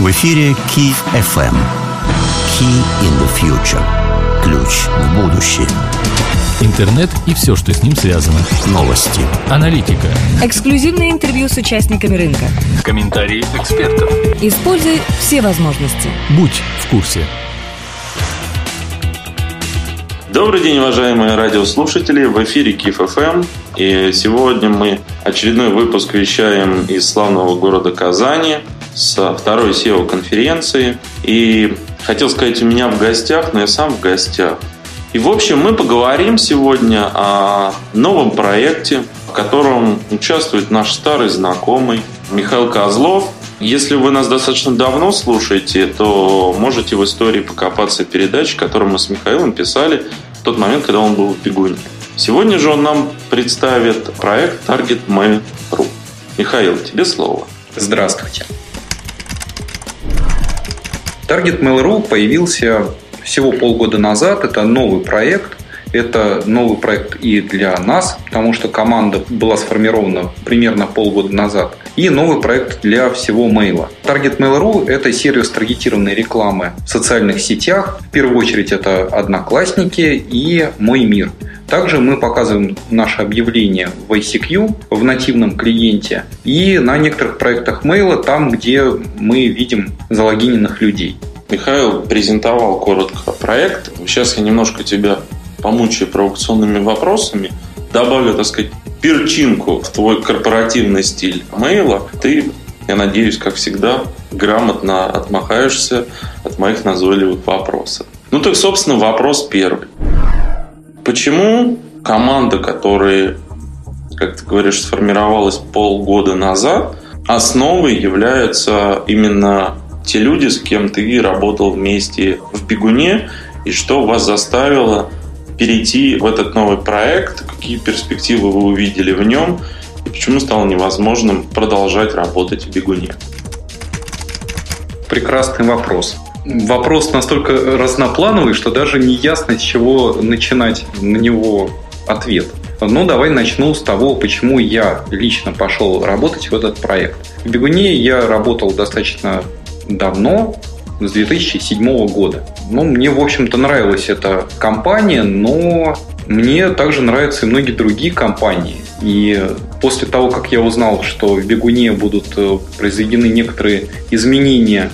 В эфире Key FM. Key in the future. Ключ в будущее. Интернет и все, что с ним связано. Новости. Аналитика. Эксклюзивное интервью с участниками рынка. Комментарии экспертов. Используй все возможности. Будь в курсе. Добрый день, уважаемые радиослушатели. В эфире КИФ ФМ. И сегодня мы очередной выпуск вещаем из славного города Казани со второй SEO-конференции. И хотел сказать, у меня в гостях, но я сам в гостях. И, в общем, мы поговорим сегодня о новом проекте, в котором участвует наш старый знакомый Михаил Козлов. Если вы нас достаточно давно слушаете, то можете в истории покопаться передач, которую мы с Михаилом писали в тот момент, когда он был в Бегуне. Сегодня же он нам представит проект Target Mail.ru. Михаил, тебе слово. Здравствуйте. Target Mail.ru появился всего полгода назад. Это новый проект. Это новый проект и для нас, потому что команда была сформирована примерно полгода назад. И новый проект для всего мейла. Target Mail.ru – это сервис таргетированной рекламы в социальных сетях. В первую очередь это Одноклассники и Мой мир. Также мы показываем наше объявление в ICQ в нативном клиенте и на некоторых проектах мейла, там, где мы видим залогиненных людей. Михаил презентовал коротко проект. Сейчас я немножко тебя помучаю провокационными вопросами. Добавлю, так сказать, перчинку в твой корпоративный стиль мейла. Ты, я надеюсь, как всегда, грамотно отмахаешься от моих назойливых вопросов. Ну так, собственно, вопрос первый. Почему команда, которая, как ты говоришь, сформировалась полгода назад, основой являются именно те люди, с кем ты работал вместе в бегуне, и что вас заставило перейти в этот новый проект, какие перспективы вы увидели в нем, и почему стало невозможным продолжать работать в бегуне? Прекрасный вопрос. Вопрос настолько разноплановый, что даже не ясно, с чего начинать на него ответ. Ну, давай начну с того, почему я лично пошел работать в этот проект. В Бегуне я работал достаточно давно, с 2007 года. Ну, мне, в общем-то, нравилась эта компания, но мне также нравятся и многие другие компании. И после того, как я узнал, что в Бегуне будут э, произведены некоторые изменения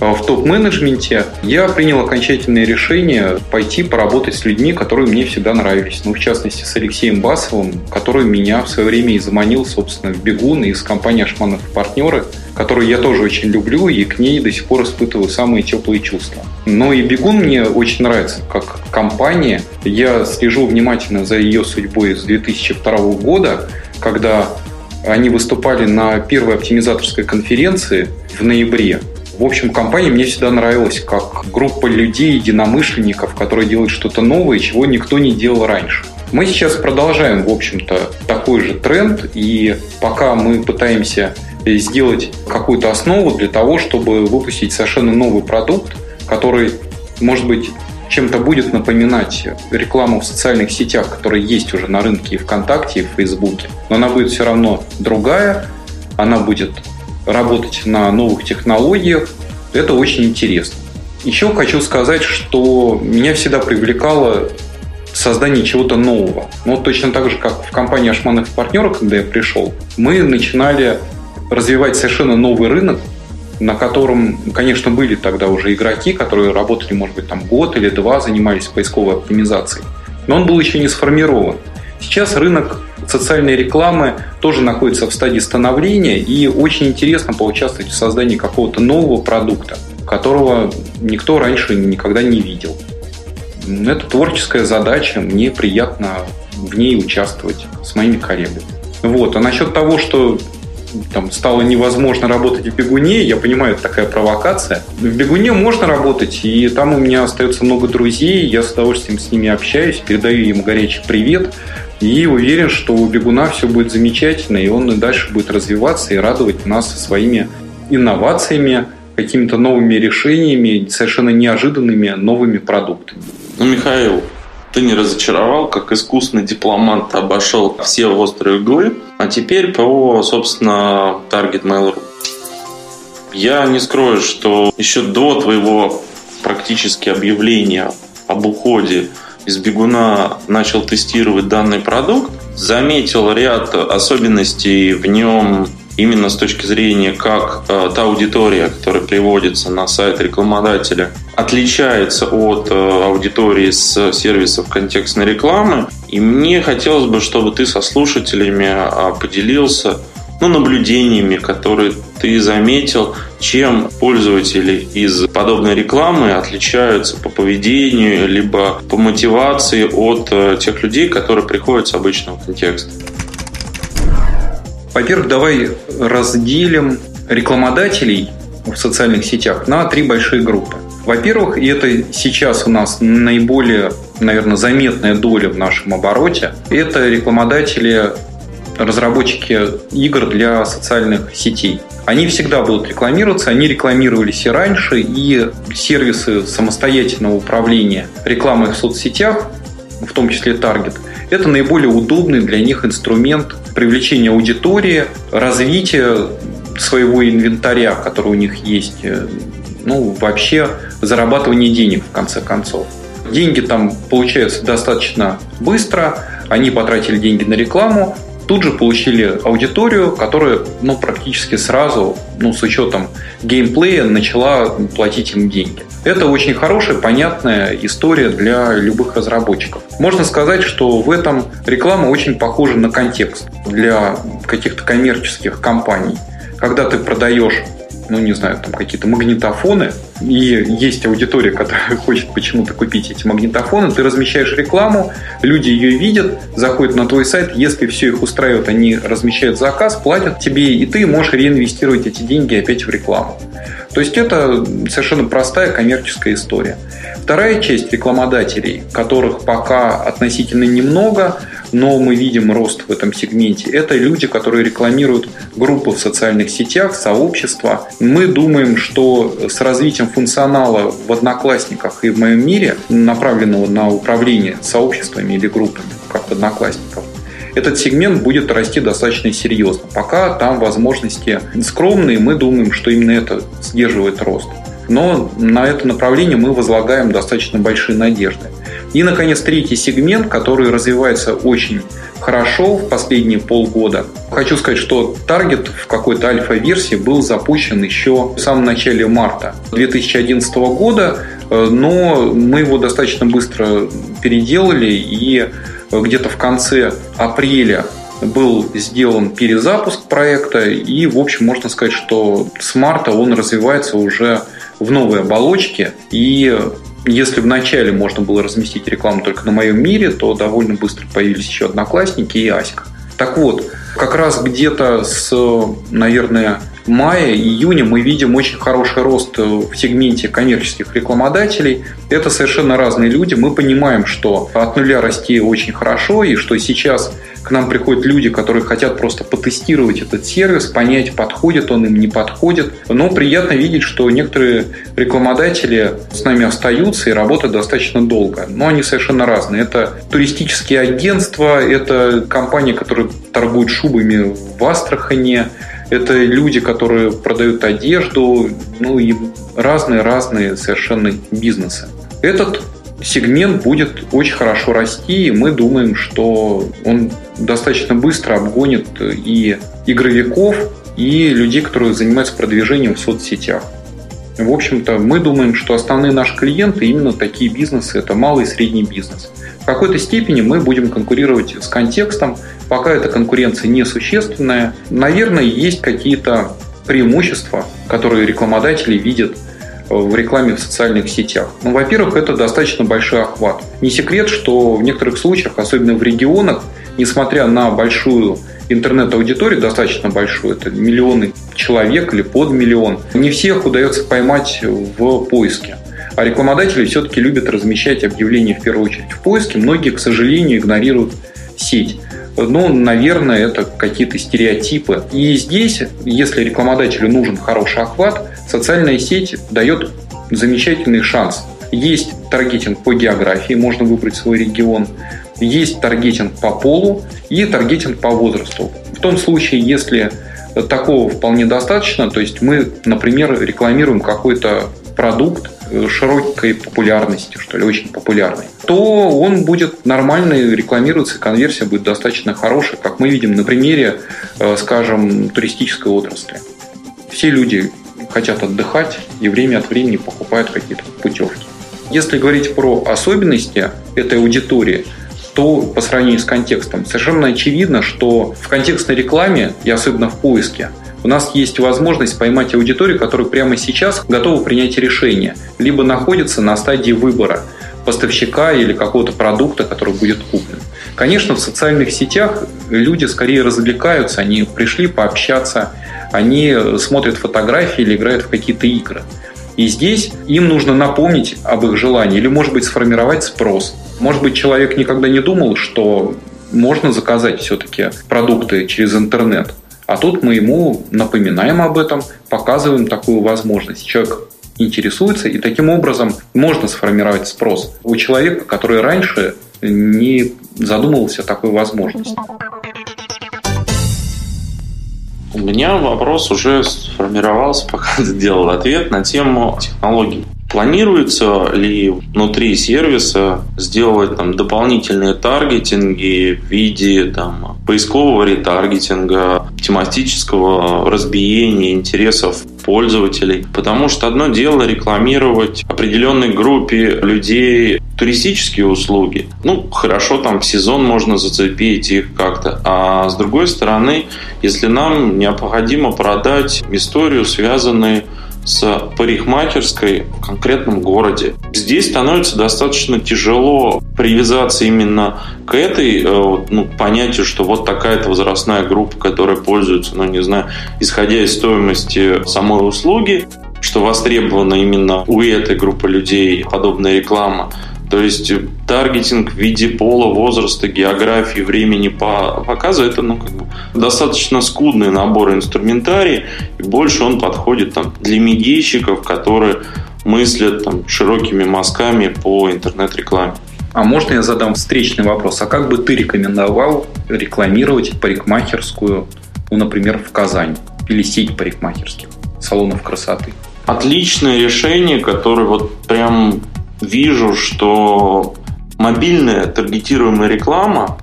в топ-менеджменте, я принял окончательное решение пойти поработать с людьми, которые мне всегда нравились. Ну, в частности, с Алексеем Басовым, который меня в свое время и заманил, собственно, в Бегун из компании Ашманов партнеры, которую я тоже очень люблю и к ней до сих пор испытываю самые теплые чувства. Но и Бегун мне очень нравится как компания. Я слежу внимательно за ее судьбой с 2002 года, когда они выступали на первой оптимизаторской конференции в ноябре. В общем, компания мне всегда нравилась как группа людей, единомышленников, которые делают что-то новое, чего никто не делал раньше. Мы сейчас продолжаем, в общем-то, такой же тренд, и пока мы пытаемся сделать какую-то основу для того, чтобы выпустить совершенно новый продукт, который, может быть, чем-то будет напоминать рекламу в социальных сетях, которая есть уже на рынке и ВКонтакте, и в Фейсбуке. Но она будет все равно другая, она будет работать на новых технологиях. Это очень интересно. Еще хочу сказать, что меня всегда привлекало создание чего-то нового. Ну, точно так же, как в компании Ашманов партнеров, когда я пришел, мы начинали развивать совершенно новый рынок, на котором, конечно, были тогда уже игроки, которые работали, может быть, там год или два, занимались поисковой оптимизацией. Но он был еще не сформирован. Сейчас рынок социальной рекламы тоже находится в стадии становления, и очень интересно поучаствовать в создании какого-то нового продукта, которого никто раньше никогда не видел. Это творческая задача, мне приятно в ней участвовать с моими коллегами. Вот. А насчет того, что там стало невозможно работать в бегуне, я понимаю, это такая провокация. В бегуне можно работать, и там у меня остается много друзей, я с удовольствием с ними общаюсь, передаю им горячий привет. И уверен, что у бегуна все будет замечательно, и он и дальше будет развиваться и радовать нас своими инновациями, какими-то новыми решениями, совершенно неожиданными новыми продуктами. Ну, Михаил, ты не разочаровал, как искусный дипломат обошел все острые углы. А теперь по, собственно, Target Mail.ru. Я не скрою, что еще до твоего практически объявления об уходе из бегуна начал тестировать данный продукт, заметил ряд особенностей в нем именно с точки зрения, как э, та аудитория, которая приводится на сайт рекламодателя, отличается от э, аудитории с сервисов контекстной рекламы. И мне хотелось бы, чтобы ты со слушателями э, поделился ну, наблюдениями, которые ты заметил, чем пользователи из подобной рекламы отличаются по поведению, либо по мотивации от э, тех людей, которые приходят с обычного контекста. Во-первых, давай разделим рекламодателей в социальных сетях на три большие группы. Во-первых, и это сейчас у нас наиболее, наверное, заметная доля в нашем обороте, это рекламодатели, разработчики игр для социальных сетей. Они всегда будут рекламироваться, они рекламировались и раньше, и сервисы самостоятельного управления рекламой в соцсетях, в том числе Target, это наиболее удобный для них инструмент привлечения аудитории, развития своего инвентаря, который у них есть, э, ну, вообще зарабатывание денег в конце концов. Деньги там получаются достаточно быстро, они потратили деньги на рекламу, тут же получили аудиторию, которая ну, практически сразу, ну, с учетом геймплея, начала платить им деньги. Это очень хорошая, понятная история для любых разработчиков. Можно сказать, что в этом реклама очень похожа на контекст для каких-то коммерческих компаний. Когда ты продаешь ну, не знаю, там какие-то магнитофоны, и есть аудитория, которая хочет почему-то купить эти магнитофоны, ты размещаешь рекламу, люди ее видят, заходят на твой сайт, если все их устраивает, они размещают заказ, платят тебе, и ты можешь реинвестировать эти деньги опять в рекламу. То есть это совершенно простая коммерческая история. Вторая часть рекламодателей, которых пока относительно немного, но мы видим рост в этом сегменте, это люди, которые рекламируют группы в социальных сетях, сообщества. Мы думаем, что с развитием функционала в Одноклассниках и в моем мире, направленного на управление сообществами или группами, как Одноклассников, этот сегмент будет расти достаточно серьезно. Пока там возможности скромные, мы думаем, что именно это сдерживает рост. Но на это направление мы возлагаем достаточно большие надежды. И, наконец, третий сегмент, который развивается очень хорошо в последние полгода. Хочу сказать, что таргет в какой-то альфа-версии был запущен еще в самом начале марта 2011 года, э, но мы его достаточно быстро переделали и где-то в конце апреля был сделан перезапуск проекта, и, в общем, можно сказать, что с марта он развивается уже в новой оболочке, и если в начале можно было разместить рекламу только на моем мире, то довольно быстро появились еще Одноклассники и Аська. Так вот, как раз где-то с, наверное, мая, июня мы видим очень хороший рост в сегменте коммерческих рекламодателей. Это совершенно разные люди. Мы понимаем, что от нуля расти очень хорошо, и что сейчас к нам приходят люди, которые хотят просто потестировать этот сервис, понять, подходит он им, не подходит. Но приятно видеть, что некоторые рекламодатели с нами остаются и работают достаточно долго. Но они совершенно разные. Это туристические агентства, это компании, которые торгуют шубами в Астрахане, это люди, которые продают одежду, ну и разные-разные совершенно бизнесы. Этот сегмент будет очень хорошо расти, и мы думаем, что он достаточно быстро обгонит и игровиков, и людей, которые занимаются продвижением в соцсетях. В общем-то, мы думаем, что основные наши клиенты именно такие бизнесы, это малый и средний бизнес. В какой-то степени мы будем конкурировать с контекстом, пока эта конкуренция несущественная. Наверное, есть какие-то преимущества, которые рекламодатели видят в рекламе в социальных сетях. Ну, во-первых, это достаточно большой охват. Не секрет, что в некоторых случаях, особенно в регионах, несмотря на большую интернет-аудиторию, достаточно большую, это миллионы человек или под миллион, не всех удается поймать в поиске. А рекламодатели все-таки любят размещать объявления в первую очередь в поиске. Многие, к сожалению, игнорируют сеть. Ну, наверное, это какие-то стереотипы. И здесь, если рекламодателю нужен хороший охват, социальная сеть дает замечательный шанс. Есть таргетинг по географии, можно выбрать свой регион. Есть таргетинг по полу и таргетинг по возрасту. В том случае, если такого вполне достаточно. То есть мы, например, рекламируем какой-то продукт широкой популярности, что ли, очень популярный, то он будет нормально рекламироваться, конверсия будет достаточно хорошая, как мы видим на примере, э, скажем, туристической отрасли. Все люди хотят отдыхать и время от времени покупают какие-то путевки. Если говорить про особенности этой аудитории, то по сравнению с контекстом совершенно очевидно, что в контекстной рекламе и особенно в поиске у нас есть возможность поймать аудиторию, которая прямо сейчас готова принять решение, либо находится на стадии выбора поставщика или какого-то продукта, который будет куплен. Конечно, в социальных сетях люди скорее развлекаются, они пришли пообщаться, они смотрят фотографии или играют в какие-то игры. И здесь им нужно напомнить об их желании или, может быть, сформировать спрос. Может быть, человек никогда не думал, что можно заказать все-таки продукты через интернет. А тут мы ему напоминаем об этом, показываем такую возможность. Человек интересуется, и таким образом можно сформировать спрос у человека, который раньше не задумывался о такой возможности. У меня вопрос уже сформировался, пока ты делал ответ на тему технологий. Планируется ли внутри сервиса сделать там, дополнительные таргетинги в виде там, поискового ретаргетинга, тематического разбиения интересов пользователей? Потому что одно дело рекламировать определенной группе людей туристические услуги. Ну, хорошо, там в сезон можно зацепить их как-то. А с другой стороны, если нам необходимо продать историю, связанную с парикмахерской в конкретном городе. Здесь становится достаточно тяжело привязаться именно к этой э, ну, понятию, что вот такая-то возрастная группа, которая пользуется, ну не знаю, исходя из стоимости самой услуги, что востребована именно у этой группы людей подобная реклама. То есть э, таргетинг в виде пола, возраста, географии, времени показа это ну, как бы достаточно скудный набор инструментарий, и больше он подходит там, для медийщиков, которые мыслят там, широкими мазками по интернет-рекламе. А можно я задам встречный вопрос? А как бы ты рекомендовал рекламировать парикмахерскую, ну, например, в Казани или сеть парикмахерских салонов красоты? Отличное решение, которое вот прям вижу, что мобильная таргетируемая реклама,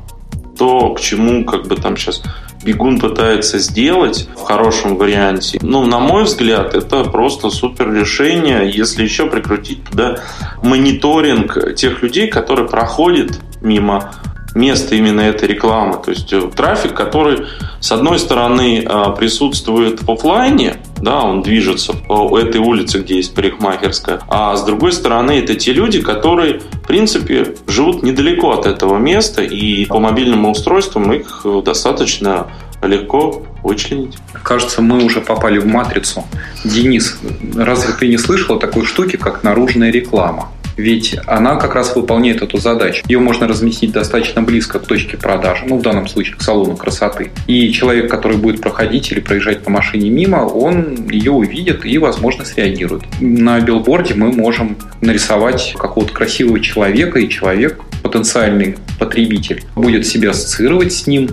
то, к чему как бы там сейчас Бегун пытается сделать в хорошем варианте. Ну, на мой взгляд, это просто супер решение, если еще прикрутить туда мониторинг тех людей, которые проходят мимо место именно этой рекламы. То есть э, трафик, который, с одной стороны, э, присутствует в офлайне, да, он движется по этой улице, где есть парикмахерская, а с другой стороны, это те люди, которые, в принципе, живут недалеко от этого места, и по мобильным устройствам их э, достаточно легко вычленить. Кажется, мы уже попали в матрицу. Денис, разве ты не слышал о такой штуке, как наружная реклама? Ведь она как раз выполняет эту задачу. Ее можно разместить достаточно близко к точке продажи, ну, в данном случае к салону красоты. И человек, который будет проходить или проезжать по машине мимо, он ее увидит и, возможно, среагирует. На билборде мы можем нарисовать какого-то красивого человека, и человек, потенциальный потребитель, будет себя ассоциировать с ним,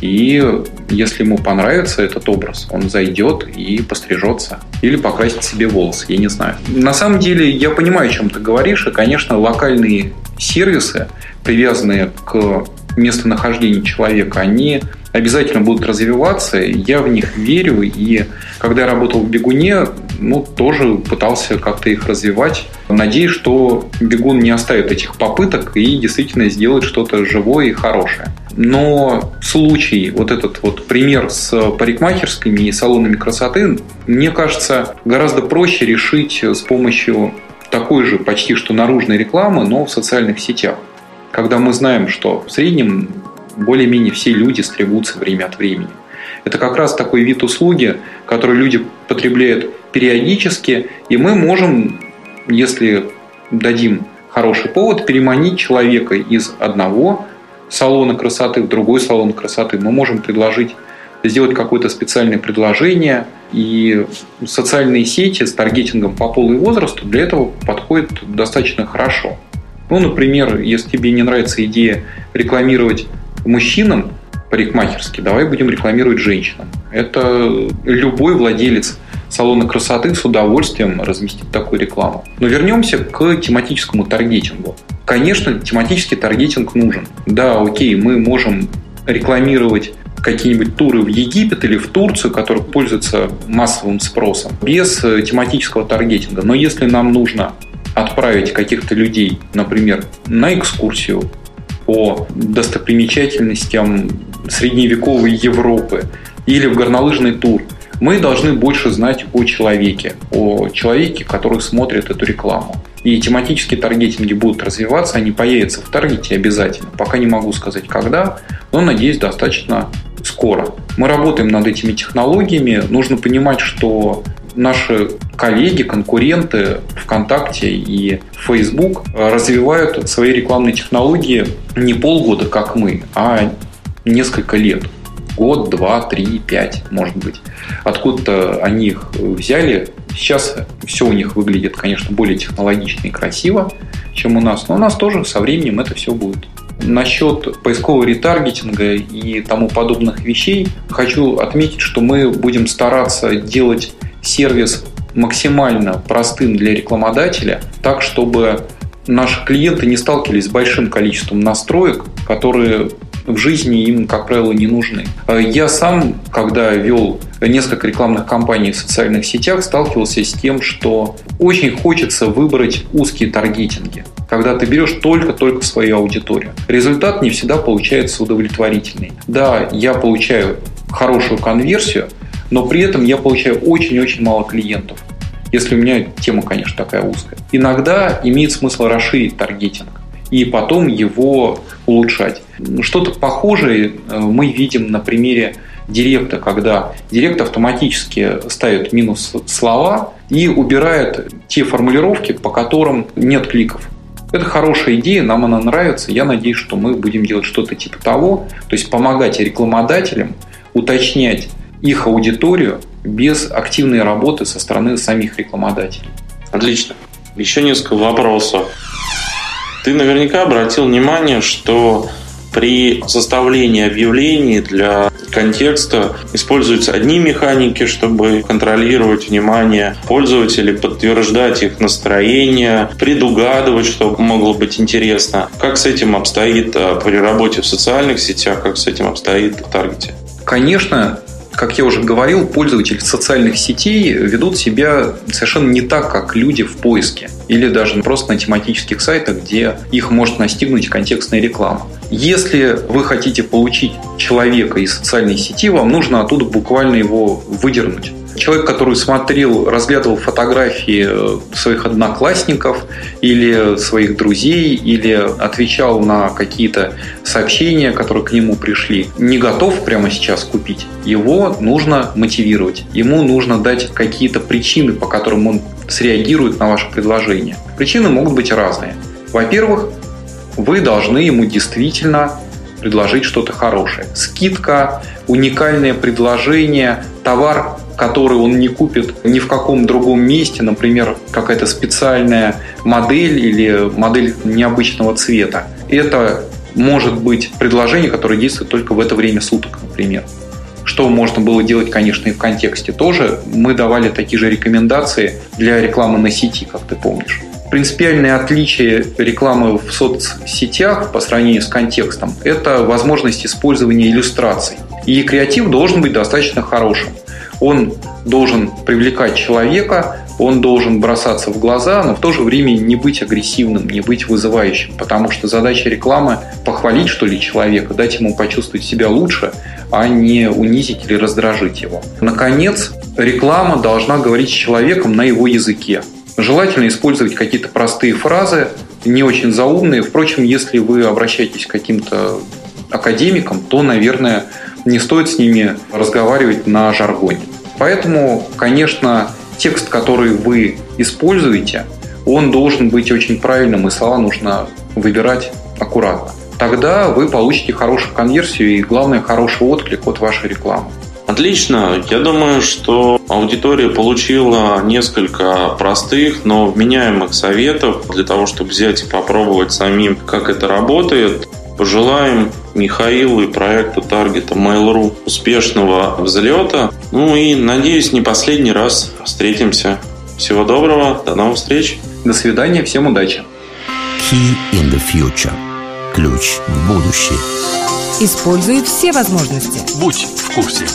и если ему понравится этот образ, он зайдет и пострижется. Или покрасит себе волосы, я не знаю. На самом деле, я понимаю, о чем ты говоришь. И, конечно, локальные сервисы, привязанные к местонахождению человека, они обязательно будут развиваться. Я в них верю. И когда я работал в бегуне, ну, тоже пытался как-то их развивать. Надеюсь, что бегун не оставит этих попыток и действительно сделает что-то живое и хорошее. Но случай, вот этот вот пример с парикмахерскими и салонами красоты, мне кажется, гораздо проще решить с помощью такой же почти что наружной рекламы, но в социальных сетях. Когда мы знаем, что в среднем более-менее все люди стригутся время от времени. Это как раз такой вид услуги, который люди потребляют периодически, и мы можем, если дадим хороший повод, переманить человека из одного салона красоты в другой салон красоты. Мы можем предложить сделать какое-то специальное предложение, и социальные сети с таргетингом по полу и возрасту для этого подходят достаточно хорошо. Ну, например, если тебе не нравится идея рекламировать мужчинам, парикмахерские, давай будем рекламировать женщинам. Это любой владелец салона красоты с удовольствием разместит такую рекламу. Но вернемся к тематическому таргетингу. Конечно, тематический таргетинг нужен. Да, окей, мы можем рекламировать какие-нибудь туры в Египет или в Турцию, которые пользуются массовым спросом, без э, тематического таргетинга. Но если нам нужно отправить каких-то людей, например, на экскурсию по достопримечательностям средневековой Европы или в горнолыжный тур, мы должны больше знать о человеке, о человеке, который смотрит эту рекламу. И тематические таргетинги будут развиваться, они появятся в таргете обязательно. Пока не могу сказать когда, но надеюсь достаточно скоро. Мы работаем над этими технологиями. Нужно понимать, что наши коллеги, конкуренты ВКонтакте и Facebook развивают свои рекламные технологии не полгода, как мы, а несколько лет. Год, два, три, пять, может быть. Откуда-то они их взяли. Сейчас все у них выглядит, конечно, более технологично и красиво, чем у нас. Но у нас тоже со временем это все будет. Насчет поискового ретаргетинга и тому подобных вещей хочу отметить, что мы будем стараться делать сервис максимально простым для рекламодателя, так чтобы наши клиенты не сталкивались с большим количеством настроек, которые в жизни им, как правило, не нужны. Я сам, когда вел несколько рекламных кампаний в социальных сетях, сталкивался с тем, что очень хочется выбрать узкие таргетинги когда ты берешь только-только свою аудиторию. Результат не всегда получается удовлетворительный. Да, я получаю хорошую конверсию, но при этом я получаю очень-очень мало клиентов. Если у меня тема, конечно, такая узкая. Иногда имеет смысл расширить таргетинг и потом его улучшать. Что-то похожее э, мы видим на примере директа, когда директ автоматически ставит минус слова и убирает те формулировки, по которым нет кликов. Это хорошая идея, нам она нравится. Я надеюсь, что мы будем делать что-то типа того, то есть помогать рекламодателям уточнять их аудиторию без активной работы со стороны самих рекламодателей. Отлично. Еще несколько вопросов. Ты наверняка обратил внимание, что при составлении объявлений для контекста используются одни механики, чтобы контролировать внимание пользователей, подтверждать их настроение, предугадывать, что могло быть интересно. Как с этим обстоит э, при работе в социальных сетях, как с этим обстоит в таргете? Конечно, как я уже говорил, пользователи социальных сетей ведут себя совершенно не так, как люди в поиске. Или даже просто на тематических сайтах, где их может настигнуть контекстная реклама. Если вы хотите получить человека из социальной сети, вам нужно оттуда буквально его выдернуть человек, который смотрел, разглядывал фотографии э, своих одноклассников или своих друзей, или отвечал на какие-то сообщения, которые к нему пришли, не готов прямо сейчас купить, его нужно мотивировать. Ему нужно дать какие-то причины, по которым он среагирует на ваше предложение. Причины могут быть разные. Во-первых, вы должны ему действительно предложить что-то хорошее. Скидка, уникальное предложение, товар который он не купит ни в каком другом месте, например, какая-то специальная модель или модель необычного цвета. Это может быть предложение, которое действует только в это время суток, например. Что можно было делать, конечно, и в контексте тоже. Мы давали такие же рекомендации для рекламы на сети, как ты помнишь. Принципиальное отличие рекламы в соцсетях по сравнению с контекстом – это возможность использования иллюстраций. И креатив должен быть достаточно хорошим. Он должен привлекать человека, он должен бросаться в глаза, но в то же время не быть агрессивным, не быть вызывающим, потому что задача рекламы – похвалить, что ли, человека, дать ему почувствовать себя лучше, а не унизить или раздражить его. Наконец, реклама должна говорить с человеком на его языке. Желательно использовать какие-то простые фразы, не очень заумные. Впрочем, если вы обращаетесь к каким-то академикам, то, наверное, не стоит с ними разговаривать на жаргоне. Поэтому, конечно, текст, который вы используете, он должен быть очень правильным, и слова нужно выбирать аккуратно. Тогда вы получите хорошую конверсию и, главное, хороший отклик от вашей рекламы. Отлично. Я думаю, что аудитория получила несколько простых, но вменяемых советов для того, чтобы взять и попробовать самим, как это работает. Пожелаем Михаилу и проекту Таргета Mail.ru успешного взлета. Ну и, надеюсь, не последний раз встретимся. Всего доброго, до новых встреч. До свидания, всем удачи. Key in the future. Ключ в будущее. Используй все возможности. Будь в курсе.